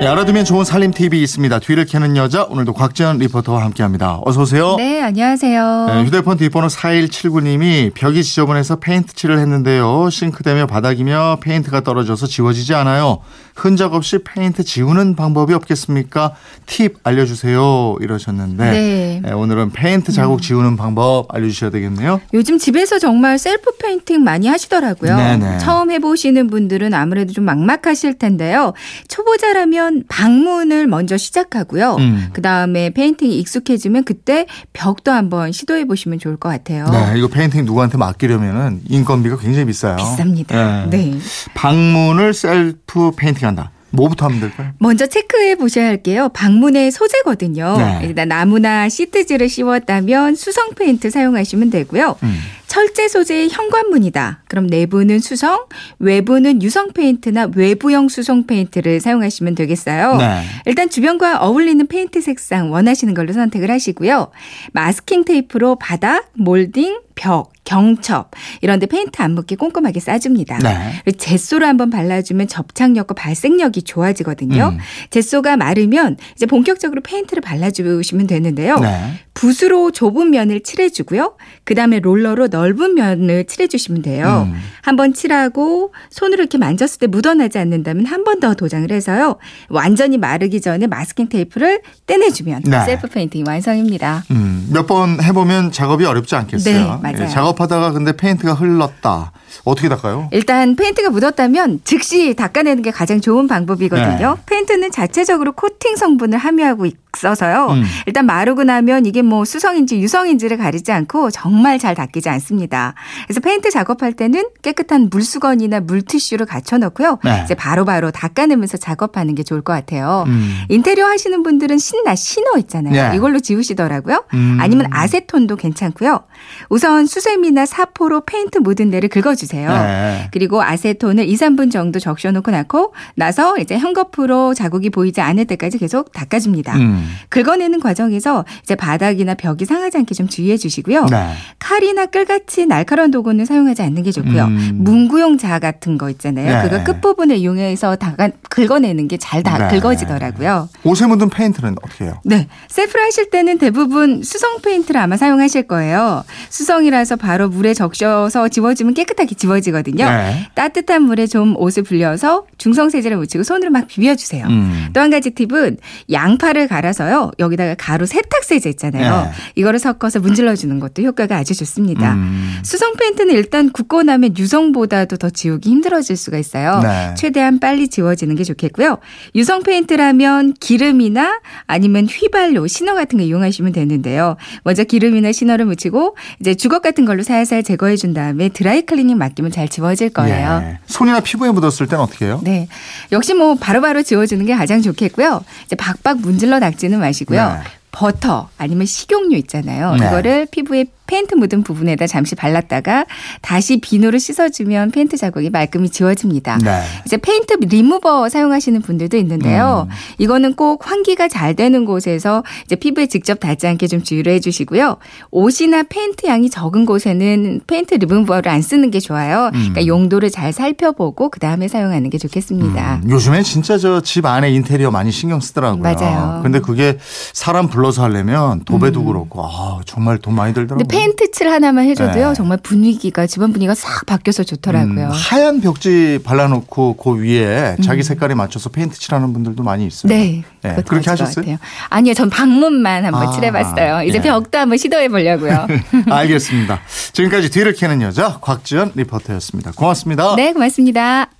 네, 알아두면 좋은 살림 팁이 있습니다. 뒤를 캐는 여자 오늘도 곽지연 리포터와 함께합니다. 어서 오세요. 네, 안녕하세요. 네, 휴대폰 뒷번호 4179님이 벽이 지저분해서 페인트 칠을 했는데요. 싱크대며 바닥이며 페인트가 떨어져서 지워지지 않아요. 흔적 없이 페인트 지우는 방법이 없겠습니까? 팁 알려주세요. 이러셨는데 네. 네, 오늘은 페인트 자국 지우는 방법 알려주셔야 되겠네요. 요즘 집에서 정말 셀프 페인팅 많이 하시더라고요. 네네. 처음 해보시는 분들은 아무래도 좀 막막하실 텐데요. 초보자라면 방문을 먼저 시작하고요. 음. 그 다음에 페인팅이 익숙해지면 그때 벽도 한번 시도해 보시면 좋을 것 같아요. 네, 이거 페인팅 누구한테 맡기려면은 인건비가 굉장히 비싸요. 비쌉니다. 네. 네. 방문을 셀프 페인팅한다. 뭐부터 하면 될까요? 먼저 체크해 보셔야 할게요. 방문의 소재거든요. 네. 일단 나무나 시트지를 씌웠다면 수성 페인트 사용하시면 되고요. 음. 철제 소재의 현관문이다. 그럼 내부는 수성, 외부는 유성 페인트나 외부형 수성 페인트를 사용하시면 되겠어요. 네. 일단 주변과 어울리는 페인트 색상 원하시는 걸로 선택을 하시고요. 마스킹 테이프로 바닥, 몰딩, 벽, 경첩 이런 데 페인트 안 묻게 꼼꼼하게 싸줍니다. 네. 그리고 젯소를 한번 발라주면 접착력과 발색력이 좋아지거든요. 음. 젯소가 마르면 이제 본격적으로 페인트를 발라주시면 되는데요. 네. 붓으로 좁은 면을 칠해주고요. 그 다음에 롤러로 넓은 면을 칠해주시면 돼요. 음. 한번 칠하고 손으로 이렇게 만졌을 때 묻어나지 않는다면 한 번 더 도장을 해서요. 완전히 마르기 전에 마스킹 테이프를 떼내주면 네. 셀프 페인팅 완성입니다. 음, 몇 번 해보면 작업이 어렵지 않겠어요. 네, 맞아요. 예, 작업하다가 근데 페인트가 흘렀다. 어떻게 닦아요? 일단 페인트가 묻었다면 즉시 닦아내는 게 가장 좋은 방법이거든요. 네. 페인트는 자체적으로 코팅 성분을 함유하고 있 어서요. 음. 일단 마르고 나면 이게 뭐 수성인지 유성인지를 가리지 않고 정말 잘 닦이지 않습니다. 그래서 페인트 작업할 때는 깨끗한 물수건이나 물티슈를 갖춰 놓고요. 네. 이제 바로 바로 닦아내면서 작업하는 게 좋을 것 같아요. 음. 인테리어 하시는 분들은 신나 시너 있잖아요. 네. 이걸로 지우시더라고요. 음. 아니면 아세톤도 괜찮고요. 우선 수세미나 사포로 페인트 묻은 데를 긁어주세요. 네. 그리고 아세톤을 2, 3분 정도 적셔놓고 나고 나서 이제 헝겊으로 자국이 보이지 않을 때까지 계속 닦아줍니다. 음. 긁어내는 과정에서 이제 바닥이나 벽이 상하지 않게 좀 주의해 주시고요. 네. 칼이나 끌같이 날카로운 도구는 사용하지 않는 게 좋고요. 음. 문구용 자 같은 거 있잖아요. 네. 그거 끝 부분을 이용해서 다가 긁어내는 게 잘다 네. 긁어지더라고요. 옷에 묻은 페인트는 어떻게 해요? 네. 셀프를 하실 때는 대부분 수성 페인트를 아마 사용하실 거예요. 수성이라서 바로 물에 적셔서 지워주면 깨끗하게 지워지거든요. 네. 따뜻한 물에 좀 옷을 불려서 중성 세제를 묻히고 손으로 막 비벼주세요. 음. 또한 가지 팁은 양파를 갈아서 요. 여기다가 가루 세탁 세제 있잖아요. 네. 이거를 섞어서 문질러 주는 것도 효과가 아주 좋습니다. 음. 수성 페인트는 일단 굳고 나면 유성보다도 더 지우기 힘들어질 수가 있어요. 네. 최대한 빨리 지워지는 게 좋겠고요. 유성 페인트라면 기름이나 아니면 휘발유, 시너 같은 거 이용하시면 되는데요. 먼저 기름이나 시너를 묻히고 이제 주걱 같은 걸로 살살 제거해 준 다음에 드라이 클리닝 맡기면 잘 지워질 거예요. 예. 손이나 피부에 묻었을 때는 어떻게 해요? 네. 역시 뭐 바로바로 지워주는 게 가장 좋겠고요. 이제 박박 문질러 닦지는 마시고요. 네. 버터 아니면 식용유 있잖아요. 네. 이거를 피부에 페인트 묻은 부분에다 잠시 발랐다가 다시 비누로 씻어주면 페인트 자국이 말끔히 지워집니다. 네. 이제 페인트 리무버 사용하시는 분들도 있는데요. 음. 이거는 꼭 환기가 잘 되는 곳에서 이제 피부에 직접 닿지 않게 좀 주의를 해주시고요. 옷이나 페인트 양이 적은 곳에는 페인트 리무버를 안 쓰는 게 좋아요. 그러니까 용도를 잘 살펴보고 그 다음에 사용하는 게 좋겠습니다. 음, 요즘엔 진짜 저 집 안에 인테리어 많이 신경 쓰더라고요. 맞아요. 음. 근데 그게 사람 불러서 하려면 도배도 그렇고 아, 정말 돈 많이 들더라고요. 근데 페인트 칠 하나만 해줘도요. 네. 정말 분위기가 집안 분위기가 싹 바뀌어서 좋더라고요. 음, 하얀 벽지 발라놓고 그 위에 자기 색깔에 맞춰서 페인트 칠하는 분들도 많이 있어요. 음. 네. 네, 그렇게 하셨어요? 아니요. 전 방문만 한번 아, 칠해봤어요. 이제 예. 벽도 한번 시도해 보려고요. 알겠습니다. 지금까지 뒤를 캐는 여자 곽지연 리포터였습니다. 고맙습니다. 네, 고맙습니다.